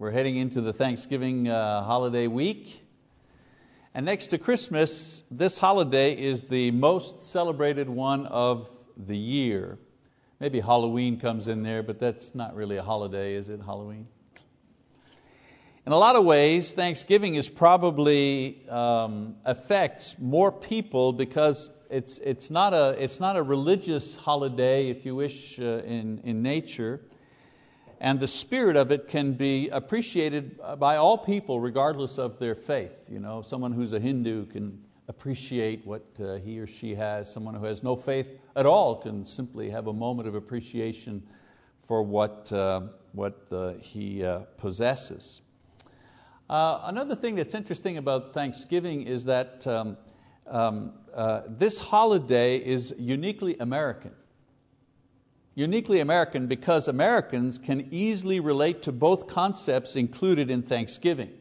We're heading into the Thanksgiving uh, holiday week. And next to Christmas, this holiday is the most celebrated one of the year. Maybe Halloween comes in there, but that's not really a holiday, is it, Halloween? In a lot of ways, Thanksgiving is probably um, affects more people because it's, it's, not a, it's not a religious holiday, if you wish, uh, in, in nature. And the spirit of it can be appreciated by all people regardless of their faith. You know, someone who's a Hindu can appreciate what uh, he or she has. Someone who has no faith at all can simply have a moment of appreciation for what, uh, what uh, he uh, possesses. Uh, another thing that's interesting about Thanksgiving is that um, um, this holiday is uniquely American. Uniquely American because Americans can easily relate to both concepts included in Thanksgiving.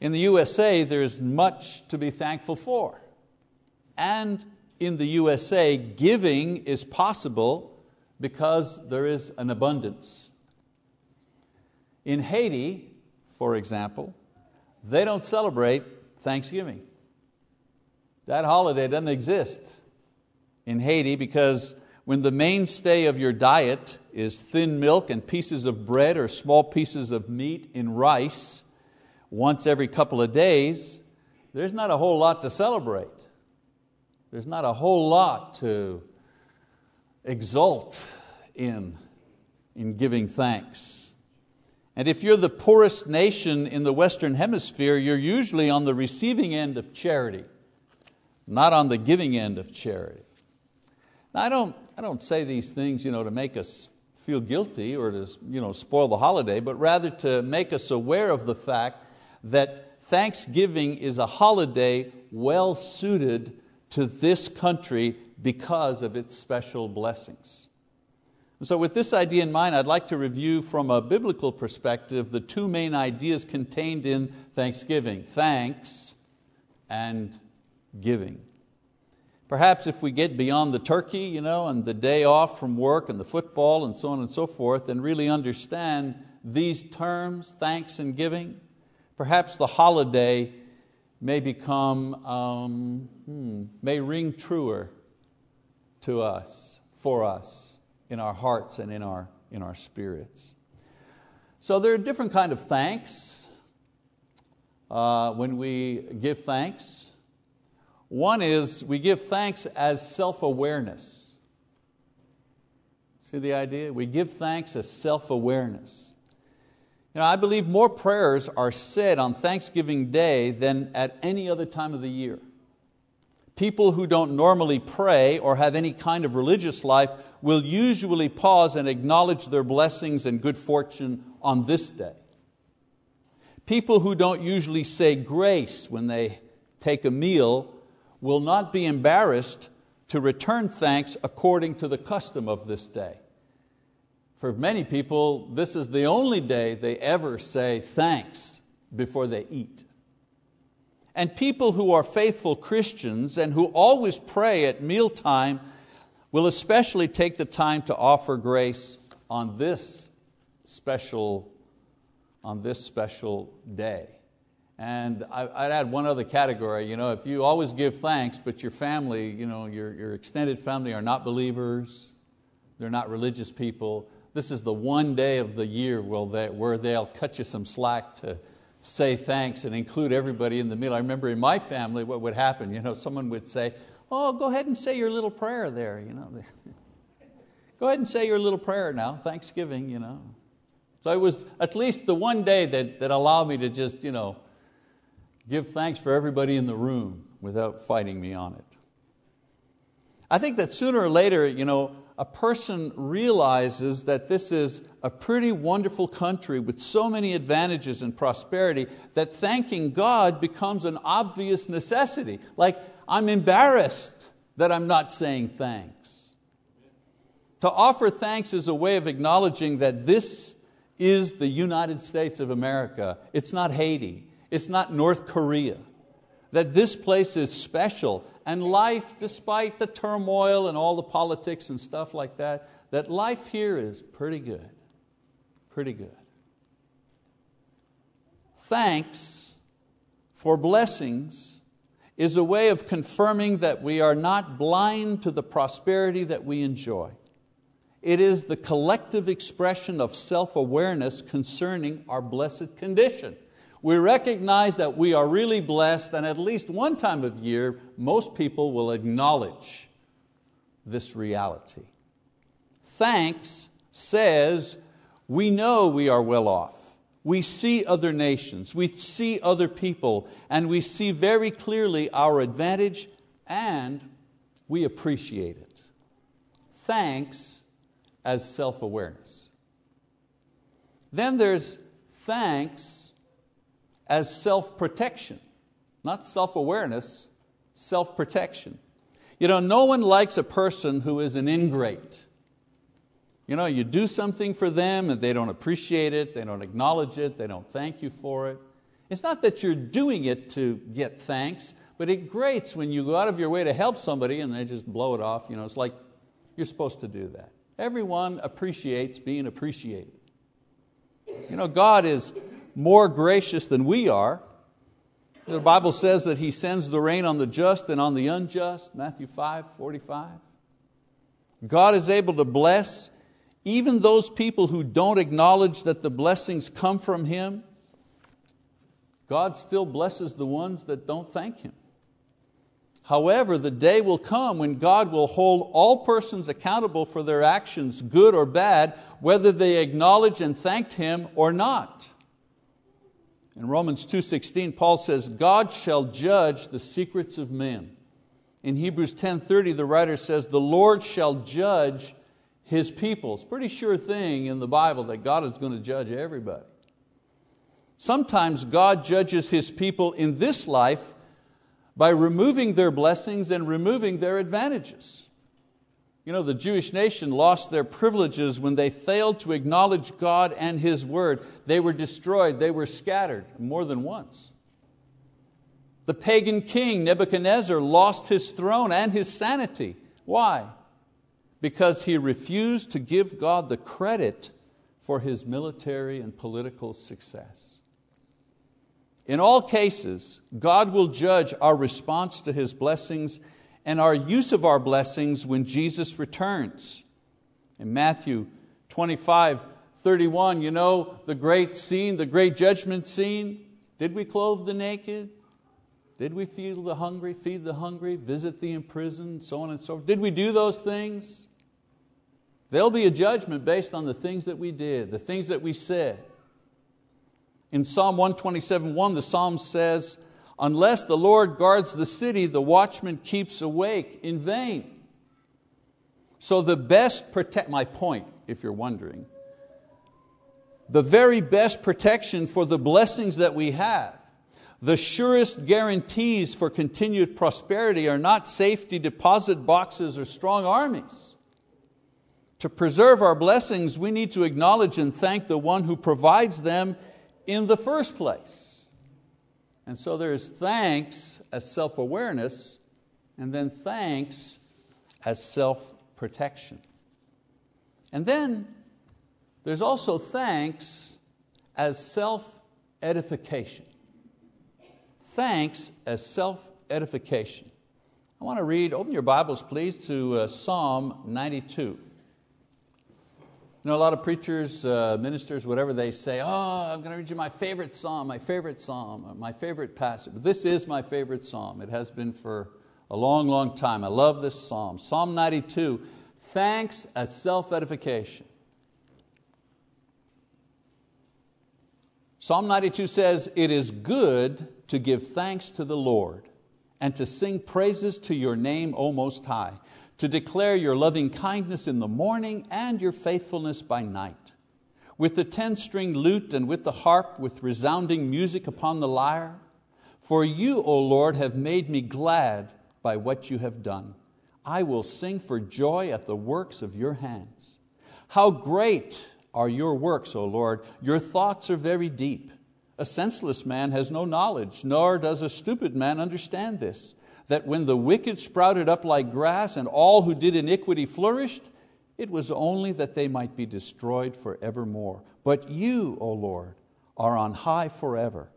In the USA, there's much to be thankful for. And in the USA, giving is possible because there is an abundance. In Haiti, for example, they don't celebrate Thanksgiving. That holiday doesn't exist in Haiti because when the mainstay of your diet is thin milk and pieces of bread or small pieces of meat in rice, once every couple of days, there's not a whole lot to celebrate. There's not a whole lot to exult in, in giving thanks. And if you're the poorest nation in the Western Hemisphere, you're usually on the receiving end of charity, not on the giving end of charity. Now, I don't, I don't say these things you know, to make us feel guilty or to you know, spoil the holiday, but rather to make us aware of the fact that Thanksgiving is a holiday well suited to this country because of its special blessings. So, with this idea in mind, I'd like to review from a biblical perspective the two main ideas contained in Thanksgiving thanks and giving. Perhaps if we get beyond the turkey you know, and the day off from work and the football and so on and so forth, and really understand these terms, thanks and giving, Perhaps the holiday may become, um, hmm, may ring truer to us, for us, in our hearts and in our, in our spirits. So there are different kind of thanks uh, when we give thanks. One is we give thanks as self-awareness. See the idea? We give thanks as self-awareness. You know, I believe more prayers are said on Thanksgiving Day than at any other time of the year. People who don't normally pray or have any kind of religious life will usually pause and acknowledge their blessings and good fortune on this day. People who don't usually say grace when they take a meal will not be embarrassed to return thanks according to the custom of this day. For many people, this is the only day they ever say thanks before they eat. And people who are faithful Christians and who always pray at mealtime will especially take the time to offer grace on this special, on this special day. And I'd add one other category. You know, if you always give thanks, but your family, you know, your, your extended family are not believers, they're not religious people, this is the one day of the year where they'll cut you some slack to say thanks and include everybody in the meal. I remember in my family what would happen, you know, someone would say, oh, go ahead and say your little prayer there. You know. go ahead and say your little prayer now, Thanksgiving. You know. So it was at least the one day that, that allowed me to just you know, give thanks for everybody in the room without fighting me on it. I think that sooner or later, you know, a person realizes that this is a pretty wonderful country with so many advantages and prosperity that thanking God becomes an obvious necessity. Like, I'm embarrassed that I'm not saying thanks. To offer thanks is a way of acknowledging that this is the United States of America. It's not Haiti, it's not North Korea. That this place is special and life, despite the turmoil and all the politics and stuff like that, that life here is pretty good. Pretty good. Thanks for blessings is a way of confirming that we are not blind to the prosperity that we enjoy. It is the collective expression of self awareness concerning our blessed condition. We recognize that we are really blessed, and at least one time of year, most people will acknowledge this reality. Thanks says we know we are well off. We see other nations, we see other people, and we see very clearly our advantage and we appreciate it. Thanks as self awareness. Then there's thanks as self protection, not self awareness, self protection. You know, no one likes a person who is an ingrate. You know, you do something for them and they don't appreciate it, they don't acknowledge it, they don't thank you for it. It's not that you're doing it to get thanks, but it grates when you go out of your way to help somebody and they just blow it off. You know, it's like you're supposed to do that. Everyone appreciates being appreciated. You know, God is more gracious than we are. The Bible says that He sends the rain on the just and on the unjust, Matthew 5 45. God is able to bless even those people who don't acknowledge that the blessings come from Him. God still blesses the ones that don't thank Him. However, the day will come when God will hold all persons accountable for their actions, good or bad, whether they acknowledge and thanked Him or not. In Romans 2.16, Paul says, God shall judge the secrets of men. In Hebrews 10.30, the writer says, the Lord shall judge His people. It's a pretty sure thing in the Bible that God is going to judge everybody. Sometimes God judges His people in this life by removing their blessings and removing their advantages. You know, the Jewish nation lost their privileges when they failed to acknowledge God and His word. They were destroyed, they were scattered more than once. The pagan king Nebuchadnezzar lost his throne and his sanity. Why? Because he refused to give God the credit for his military and political success. In all cases, God will judge our response to His blessings and our use of our blessings when Jesus returns. In Matthew 25, 31, you know the great scene, the great judgment scene. Did we clothe the naked? Did we feed the hungry, feed the hungry, visit the imprisoned, so on and so forth? Did we do those things? There'll be a judgment based on the things that we did, the things that we said. In Psalm 127 1, the Psalm says, Unless the Lord guards the city, the watchman keeps awake in vain. So the best protect, my point, if you're wondering, the very best protection for the blessings that we have, the surest guarantees for continued prosperity are not safety deposit boxes or strong armies. To preserve our blessings, we need to acknowledge and thank the one who provides them in the first place. And so there's thanks as self awareness, and then thanks as self protection. And then there's also thanks as self edification. Thanks as self edification. I want to read, open your Bibles please, to uh, Psalm 92. You know, a lot of preachers, uh, ministers, whatever, they say, oh, I'm going to read you my favorite psalm, my favorite psalm, my favorite passage. But this is my favorite psalm. It has been for a long, long time. I love this psalm. Psalm 92, thanks as self-edification. Psalm 92 says, It is good to give thanks to the Lord and to sing praises to your name, O Most High to declare your loving kindness in the morning and your faithfulness by night. With the ten string lute and with the harp, with resounding music upon the lyre. For you, O Lord, have made me glad by what you have done. I will sing for joy at the works of your hands. How great are your works, O Lord! Your thoughts are very deep. A senseless man has no knowledge, nor does a stupid man understand this that when the wicked sprouted up like grass and all who did iniquity flourished, it was only that they might be destroyed forevermore. But you, O Lord, are on high forever.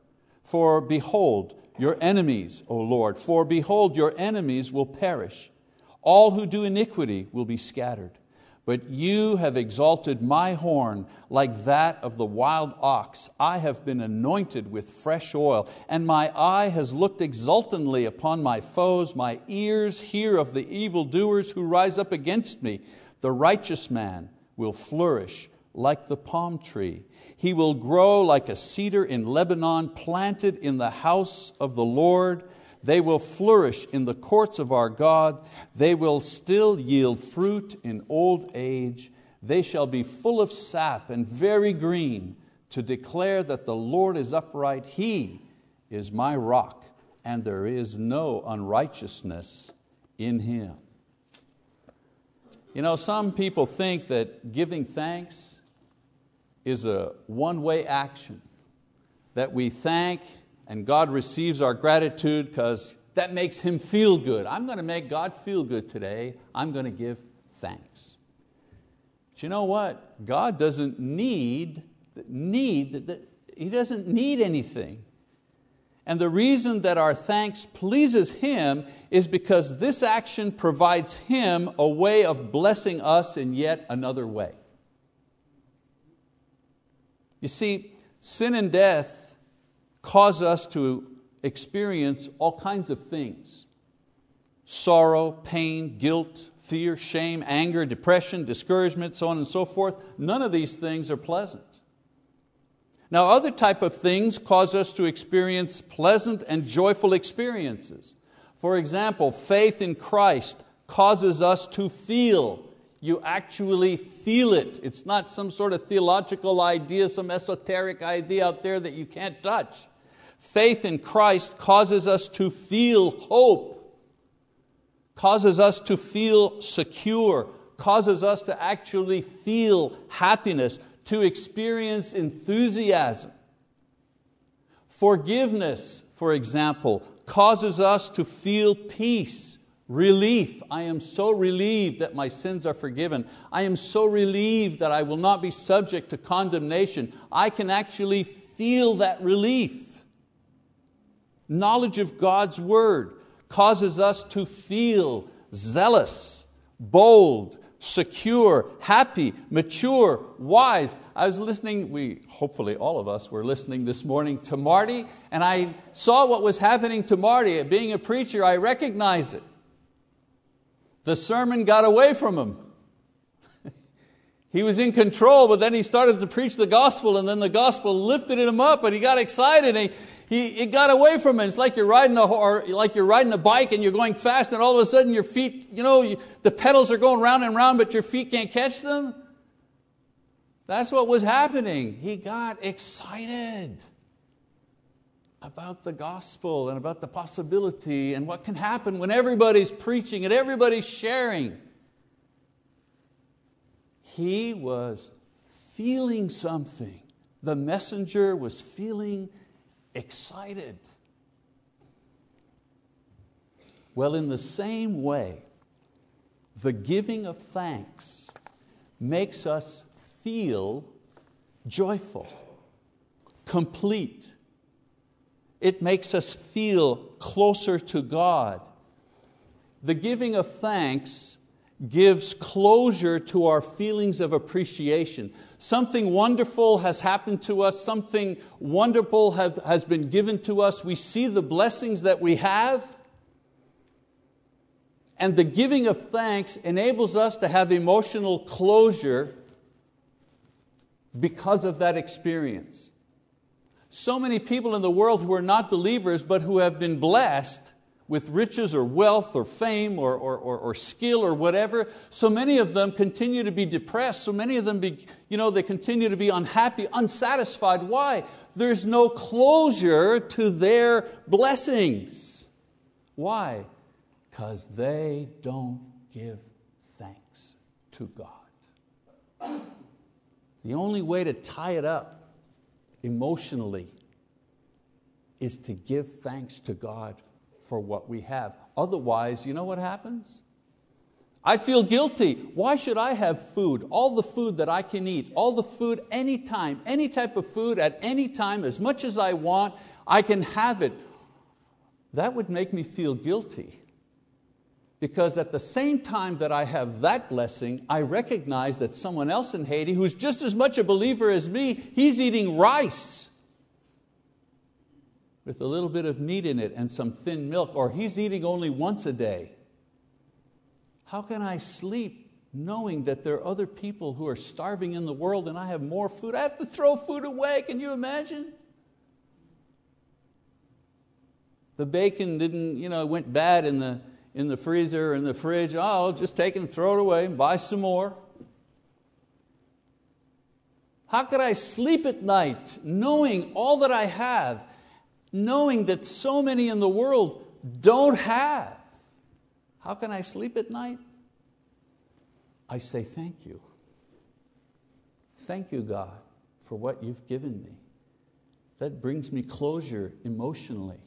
For behold, your enemies, O Lord, for behold, your enemies will perish. All who do iniquity will be scattered. But you have exalted my horn like that of the wild ox. I have been anointed with fresh oil, and my eye has looked exultantly upon my foes. My ears hear of the evildoers who rise up against me. The righteous man will flourish like the palm tree. He will grow like a cedar in Lebanon, planted in the house of the Lord. They will flourish in the courts of our God. They will still yield fruit in old age. They shall be full of sap and very green to declare that the Lord is upright. He is my rock, and there is no unrighteousness in Him. You know, some people think that giving thanks is a one way action, that we thank and God receives our gratitude because that makes Him feel good. I'm going to make God feel good today. I'm going to give thanks. But you know what? God doesn't need, need He doesn't need anything. And the reason that our thanks pleases Him is because this action provides Him a way of blessing us in yet another way. You see, sin and death cause us to experience all kinds of things sorrow, pain, guilt, fear, shame, anger, depression, discouragement, so on and so forth. None of these things are pleasant. Now, other type of things cause us to experience pleasant and joyful experiences. For example, faith in Christ causes us to feel. You actually feel it. It's not some sort of theological idea, some esoteric idea out there that you can't touch. Faith in Christ causes us to feel hope, causes us to feel secure, causes us to actually feel happiness, to experience enthusiasm. Forgiveness, for example, causes us to feel peace, relief. I am so relieved that my sins are forgiven. I am so relieved that I will not be subject to condemnation. I can actually feel that relief. Knowledge of God's Word causes us to feel zealous, bold, secure, happy, mature, wise. I was listening, we, hopefully all of us were listening this morning to Marty, and I saw what was happening to Marty. Being a preacher, I recognize it. The sermon got away from him. he was in control, but then he started to preach the gospel, and then the gospel lifted him up, and he got excited. And he, he, it got away from him. It's like you're riding a or like you're riding a bike and you're going fast, and all of a sudden your feet, you know, you, the pedals are going round and round, but your feet can't catch them. That's what was happening. He got excited about the gospel and about the possibility and what can happen when everybody's preaching and everybody's sharing. He was feeling something. The messenger was feeling excited. Well, in the same way, the giving of thanks makes us feel joyful, complete. It makes us feel closer to God. The giving of thanks gives closure to our feelings of appreciation. Something wonderful has happened to us, something wonderful have, has been given to us. We see the blessings that we have. And the giving of thanks enables us to have emotional closure because of that experience. So many people in the world who are not believers but who have been blessed with riches or wealth or fame or, or, or, or, skill or whatever, so many of them continue to be depressed, so many of them be, you know, they continue to be unhappy, unsatisfied. Why? There's no closure to their blessings. Why? Because they don't give thanks to God. The only way to tie it up emotionally is to give thanks to God for what we have. Otherwise, you know what happens? I feel guilty. Why should I have food? All the food that I can eat, all the food anytime, any type of food at any time, as much as I want, I can have it. That would make me feel guilty. Because at the same time that I have that blessing, I recognize that someone else in Haiti, who's just as much a believer as me, he's eating rice with a little bit of meat in it and some thin milk, or he's eating only once a day. How can I sleep knowing that there are other people who are starving in the world and I have more food? I have to throw food away, can you imagine? The bacon didn't, you know, went bad in the, in the freezer, in the fridge. Oh, I'll just take it and throw it away and buy some more. How could I sleep at night knowing all that I have, knowing that so many in the world don't have? How can I sleep at night? I say thank you. Thank you, God, for what you've given me. That brings me closure emotionally.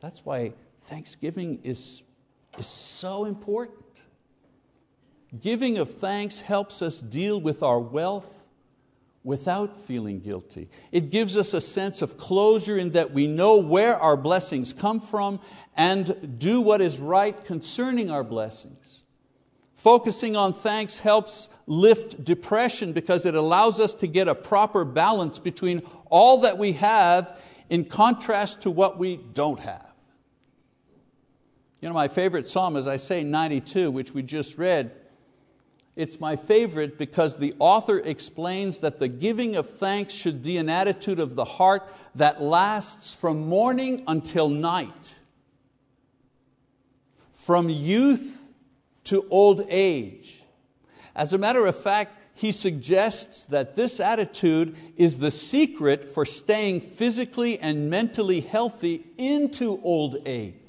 That's why Thanksgiving is, is so important. Giving of thanks helps us deal with our wealth without feeling guilty. It gives us a sense of closure in that we know where our blessings come from and do what is right concerning our blessings. Focusing on thanks helps lift depression because it allows us to get a proper balance between all that we have in contrast to what we don't have. You know, my favorite psalm, as I say, 92, which we just read, it's my favorite because the author explains that the giving of thanks should be an attitude of the heart that lasts from morning until night, from youth to old age. As a matter of fact, he suggests that this attitude is the secret for staying physically and mentally healthy into old age.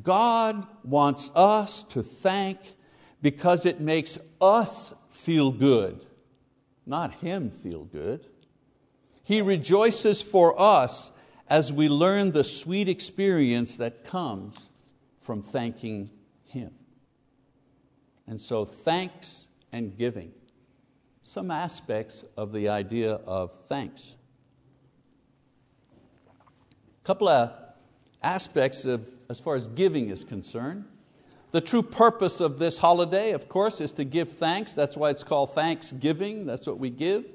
God wants us to thank because it makes us feel good, not Him feel good. He rejoices for us as we learn the sweet experience that comes from thanking Him. And so, thanks and giving, some aspects of the idea of thanks. A couple of aspects of, as far as giving is concerned. The true purpose of this holiday, of course, is to give thanks. That's why it's called Thanksgiving. That's what we give.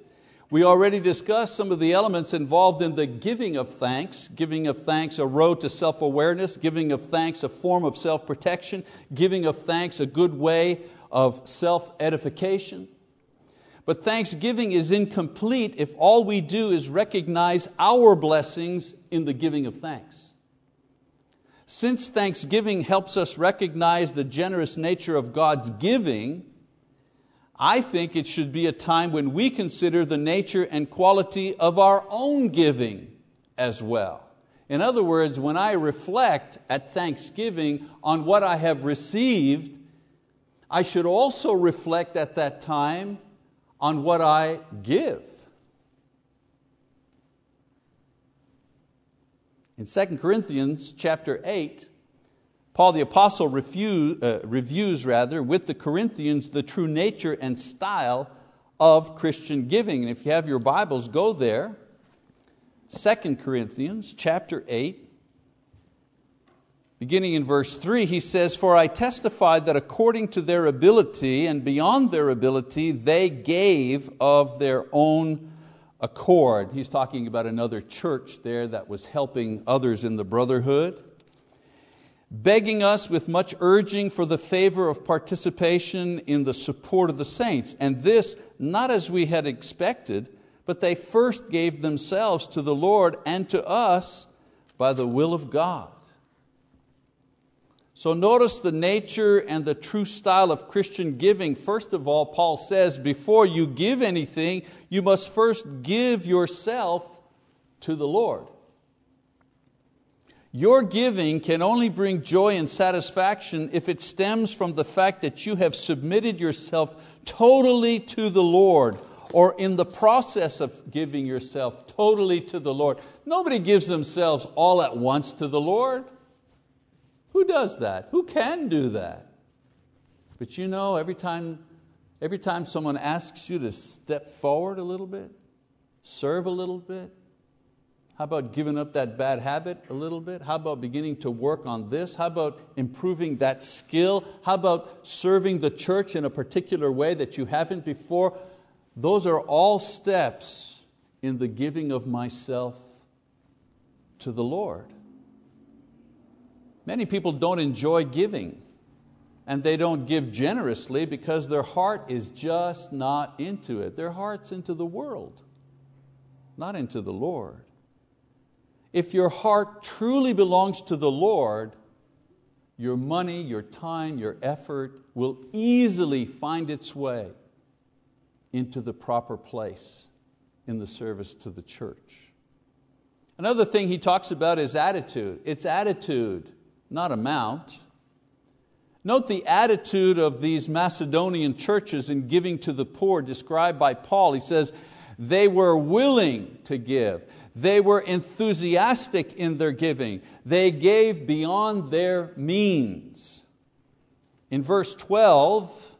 We already discussed some of the elements involved in the giving of thanks. Giving of thanks, a road to self awareness. Giving of thanks, a form of self protection. Giving of thanks, a good way of self edification. But thanksgiving is incomplete if all we do is recognize our blessings in the giving of thanks. Since Thanksgiving helps us recognize the generous nature of God's giving, I think it should be a time when we consider the nature and quality of our own giving as well. In other words, when I reflect at Thanksgiving on what I have received, I should also reflect at that time on what I give. In 2 Corinthians chapter 8, Paul the Apostle uh, reviews rather, with the Corinthians the true nature and style of Christian giving. And if you have your Bibles, go there. 2 Corinthians chapter 8, beginning in verse 3, he says, For I testify that according to their ability and beyond their ability, they gave of their own accord. He's talking about another church there that was helping others in the brotherhood. Begging us with much urging for the favor of participation in the support of the saints. And this, not as we had expected, but they first gave themselves to the Lord and to us by the will of God. So notice the nature and the true style of Christian giving. First of all, Paul says, before you give anything, you must first give yourself to the Lord. Your giving can only bring joy and satisfaction if it stems from the fact that you have submitted yourself totally to the Lord or in the process of giving yourself totally to the Lord. Nobody gives themselves all at once to the Lord. Who does that? Who can do that? But you know, every time, every time someone asks you to step forward a little bit, serve a little bit, how about giving up that bad habit a little bit? How about beginning to work on this? How about improving that skill? How about serving the church in a particular way that you haven't before? Those are all steps in the giving of myself to the Lord. Many people don't enjoy giving and they don't give generously because their heart is just not into it. Their heart's into the world, not into the Lord. If your heart truly belongs to the Lord, your money, your time, your effort will easily find its way into the proper place in the service to the church. Another thing he talks about is attitude. It's attitude, not amount. Note the attitude of these Macedonian churches in giving to the poor, described by Paul. He says, they were willing to give. They were enthusiastic in their giving. They gave beyond their means. In verse 12,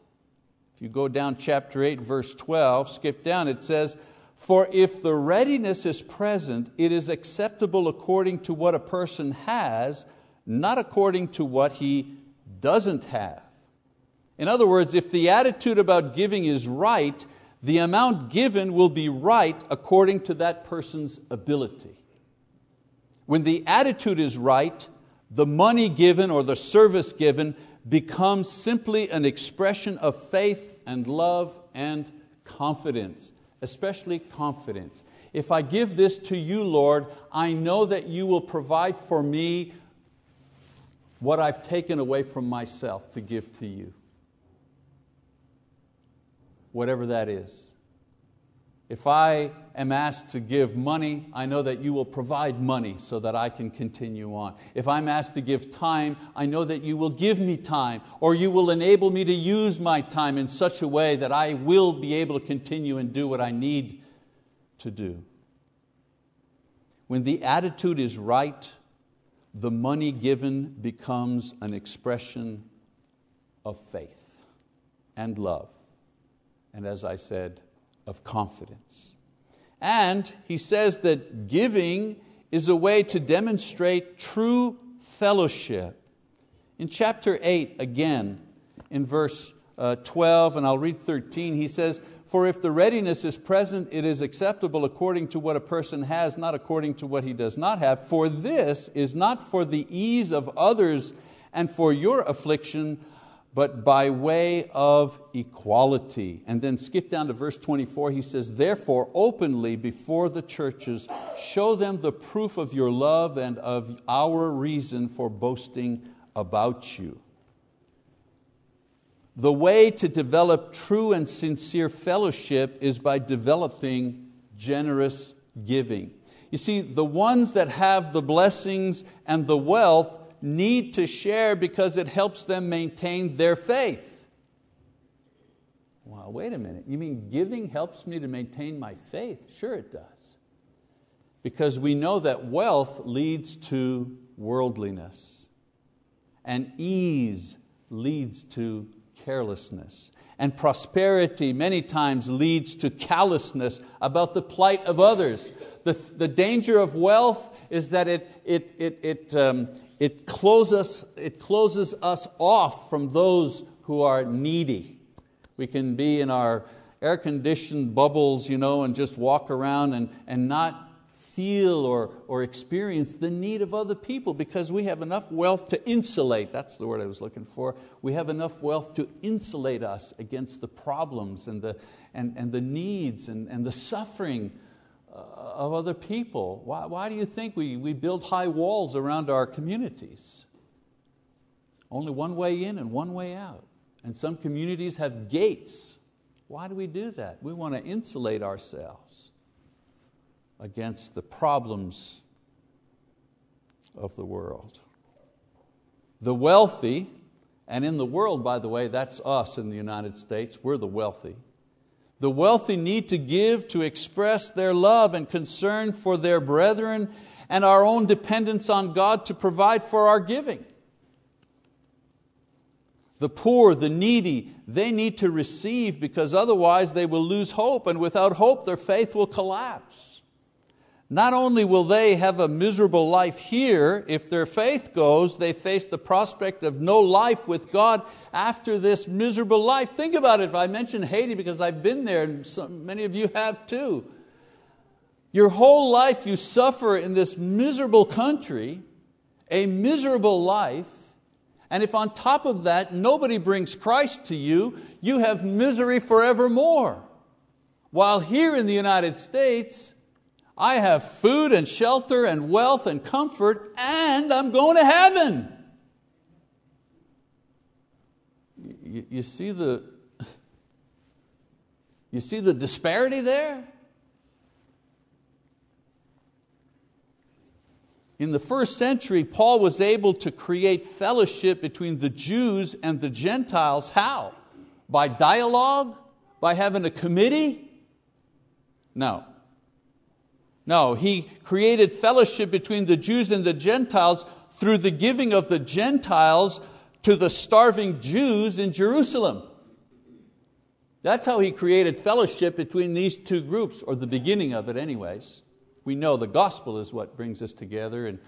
if you go down chapter 8, verse 12, skip down, it says, For if the readiness is present, it is acceptable according to what a person has, not according to what he doesn't have. In other words, if the attitude about giving is right, the amount given will be right according to that person's ability. When the attitude is right, the money given or the service given becomes simply an expression of faith and love and confidence, especially confidence. If I give this to you, Lord, I know that you will provide for me what I've taken away from myself to give to you whatever that is. If I am asked to give money, I know that you will provide money so that I can continue on. If I'm asked to give time, I know that you will give me time, or you will enable me to use my time in such a way that I will be able to continue and do what I need to do. When the attitude is right, the money given becomes an expression of faith and love and as I said, of confidence. And he says that giving is a way to demonstrate true fellowship. In chapter 8, again, in verse uh, 12, and I'll read 13, he says, For if the readiness is present, it is acceptable according to what a person has, not according to what he does not have. For this is not for the ease of others and for your affliction, but by way of equality. And then skip down to verse 24, he says, Therefore, openly before the churches, show them the proof of your love and of our reason for boasting about you. The way to develop true and sincere fellowship is by developing generous giving. You see, the ones that have the blessings and the wealth need to share because it helps them maintain their faith. Well, wait a minute. You mean giving helps me to maintain my faith? Sure, it does. Because we know that wealth leads to worldliness, and ease leads to carelessness. And prosperity many times leads to callousness about the plight of others. The, the danger of wealth is that it, it, it, it, um, it closes, it closes us off from those who are needy. We can be in our air conditioned bubbles you know, and just walk around and, and not feel or, or experience the need of other people because we have enough wealth to insulate, that's the word I was looking for. We have enough wealth to insulate us against the problems and the, and, and the needs and, and the suffering uh, of other people. Why, why do you think we, we build high walls around our communities? Only one way in and one way out. And some communities have gates. Why do we do that? We want to insulate ourselves against the problems of the world. The wealthy, and in the world, by the way, that's us in the United States, we're the wealthy. The wealthy need to give to express their love and concern for their brethren and our own dependence on God to provide for our giving. The poor, the needy, they need to receive because otherwise they will lose hope, and without hope, their faith will collapse. Not only will they have a miserable life here, if their faith goes, they face the prospect of no life with God after this miserable life. Think about it. If I mention Haiti because I've been there, and some, many of you have too. Your whole life you suffer in this miserable country, a miserable life, and if on top of that nobody brings Christ to you, you have misery forevermore. While here in the United States, I have food and shelter and wealth and comfort, and I'm going to heaven. You, see the, you see the disparity there? In the first century, Paul was able to create fellowship between the Jews and the Gentiles. How? By dialogue? By having a committee? No. No, he created fellowship between the Jews and the Gentiles through the giving of the Gentiles to the starving Jews in Jerusalem. That's how he created fellowship between these two groups, or the beginning of it, anyways. We know the gospel is what brings us together and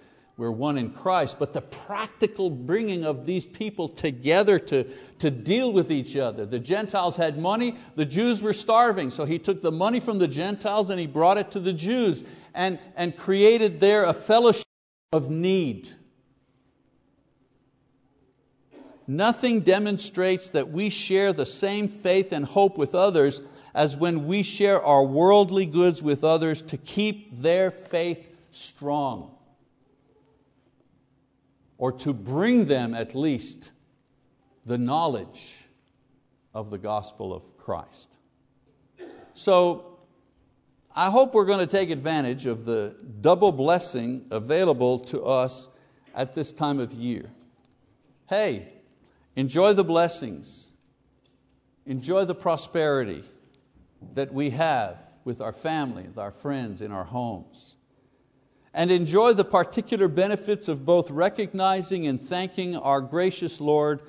we're one in Christ, but the practical bringing of these people together to, to deal with each other. The Gentiles had money, the Jews were starving, so he took the money from the Gentiles and he brought it to the Jews and, and created there a fellowship of need. Nothing demonstrates that we share the same faith and hope with others as when we share our worldly goods with others to keep their faith strong, or to bring them at least the knowledge of the gospel of Christ. So, I hope we're going to take advantage of the double blessing available to us at this time of year. Hey, enjoy the blessings, enjoy the prosperity that we have with our family, with our friends, in our homes. And enjoy the particular benefits of both recognizing and thanking our gracious Lord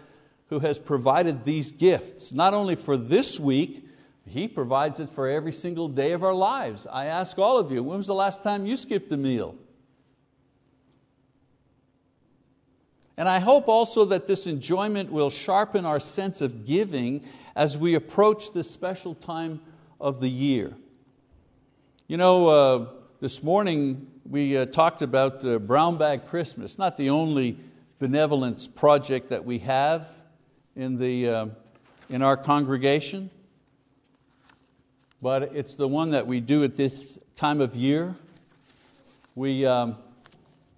who has provided these gifts, not only for this week, He provides it for every single day of our lives. I ask all of you, when was the last time you skipped a meal? And I hope also that this enjoyment will sharpen our sense of giving as we approach this special time of the year. You know, uh, this morning we uh, talked about uh, Brown Bag Christmas, not the only benevolence project that we have in, the, uh, in our congregation, but it's the one that we do at this time of year. We, um,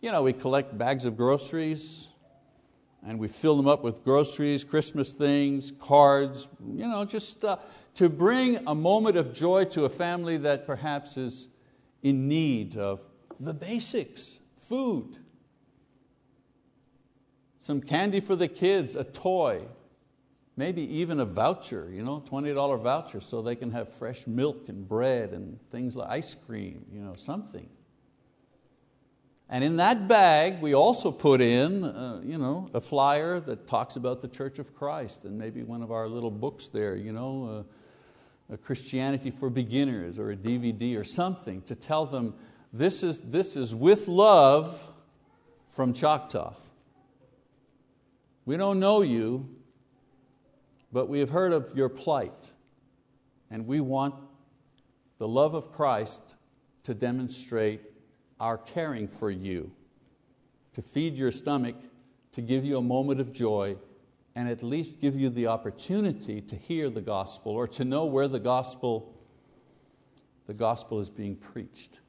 you know, we collect bags of groceries, and we fill them up with groceries, Christmas things, cards, you know, just to bring a moment of joy to a family that perhaps is in need of the basics, food, some candy for the kids, a toy, maybe even a voucher, you know, $20 voucher so they can have fresh milk and bread and things like ice cream, you know, something. And in that bag, we also put in uh, you know, a flyer that talks about the Church of Christ and maybe one of our little books there, you know, uh, Christianity for Beginners or a DVD or something to tell them this is, this is with love from Choctaw. We don't know you, but we have heard of your plight, and we want the love of Christ to demonstrate our caring for you, to feed your stomach, to give you a moment of joy, and at least give you the opportunity to hear the gospel or to know where the gospel, the gospel is being preached.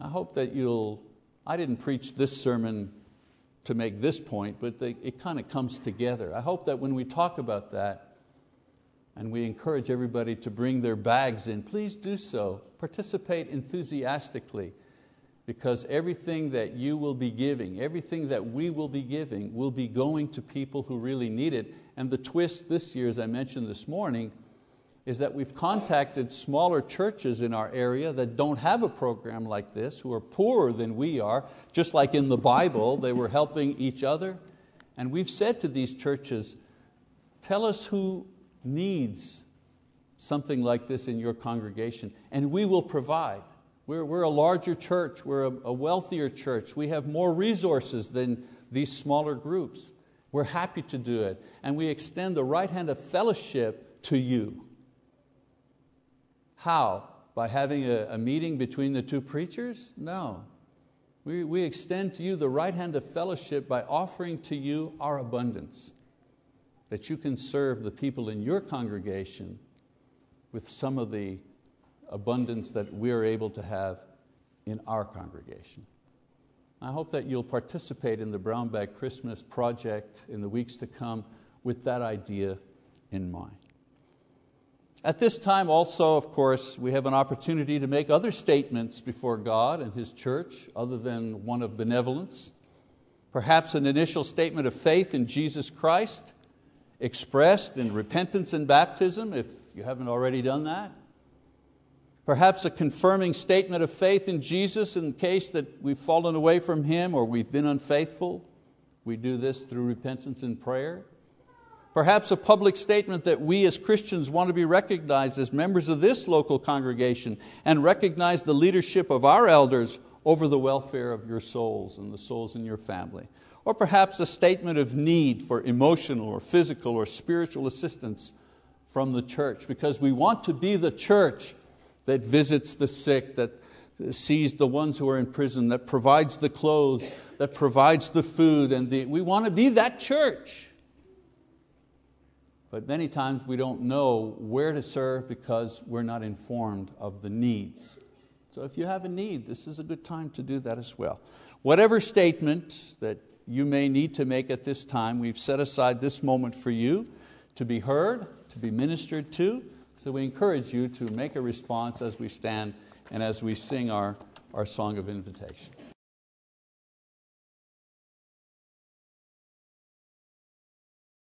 I hope that you'll, I didn't preach this sermon to make this point, but they, it kind of comes together. I hope that when we talk about that and we encourage everybody to bring their bags in, please do so. Participate enthusiastically because everything that you will be giving, everything that we will be giving, will be going to people who really need it. And the twist this year, as I mentioned this morning, is that we've contacted smaller churches in our area that don't have a program like this, who are poorer than we are, just like in the Bible, they were helping each other. And we've said to these churches, tell us who needs something like this in your congregation, and we will provide. We're, we're a larger church, we're a, a wealthier church, we have more resources than these smaller groups. We're happy to do it, and we extend the right hand of fellowship to you. How? By having a, a meeting between the two preachers? No. We, we extend to you the right hand of fellowship by offering to you our abundance, that you can serve the people in your congregation with some of the abundance that we're able to have in our congregation. I hope that you'll participate in the Brown Bag Christmas project in the weeks to come with that idea in mind. At this time also, of course, we have an opportunity to make other statements before God and His church other than one of benevolence. Perhaps an initial statement of faith in Jesus Christ, expressed in repentance and baptism, if you haven't already done that. Perhaps a confirming statement of faith in Jesus in case that we've fallen away from Him or we've been unfaithful. We do this through repentance and prayer. Perhaps a public statement that we as Christians want to be recognized as members of this local congregation and recognize the leadership of our elders over the welfare of your souls and the souls in your family. Or perhaps a statement of need for emotional or physical or spiritual assistance from the church because we want to be the church that visits the sick, that sees the ones who are in prison, that provides the clothes, that provides the food. And the, we want to be that church. But many times we don't know where to serve because we're not informed of the needs. So if you have a need, this is a good time to do that as well. Whatever statement that you may need to make at this time, we've set aside this moment for you to be heard, to be ministered to. So we encourage you to make a response as we stand and as we sing our, our song of invitation.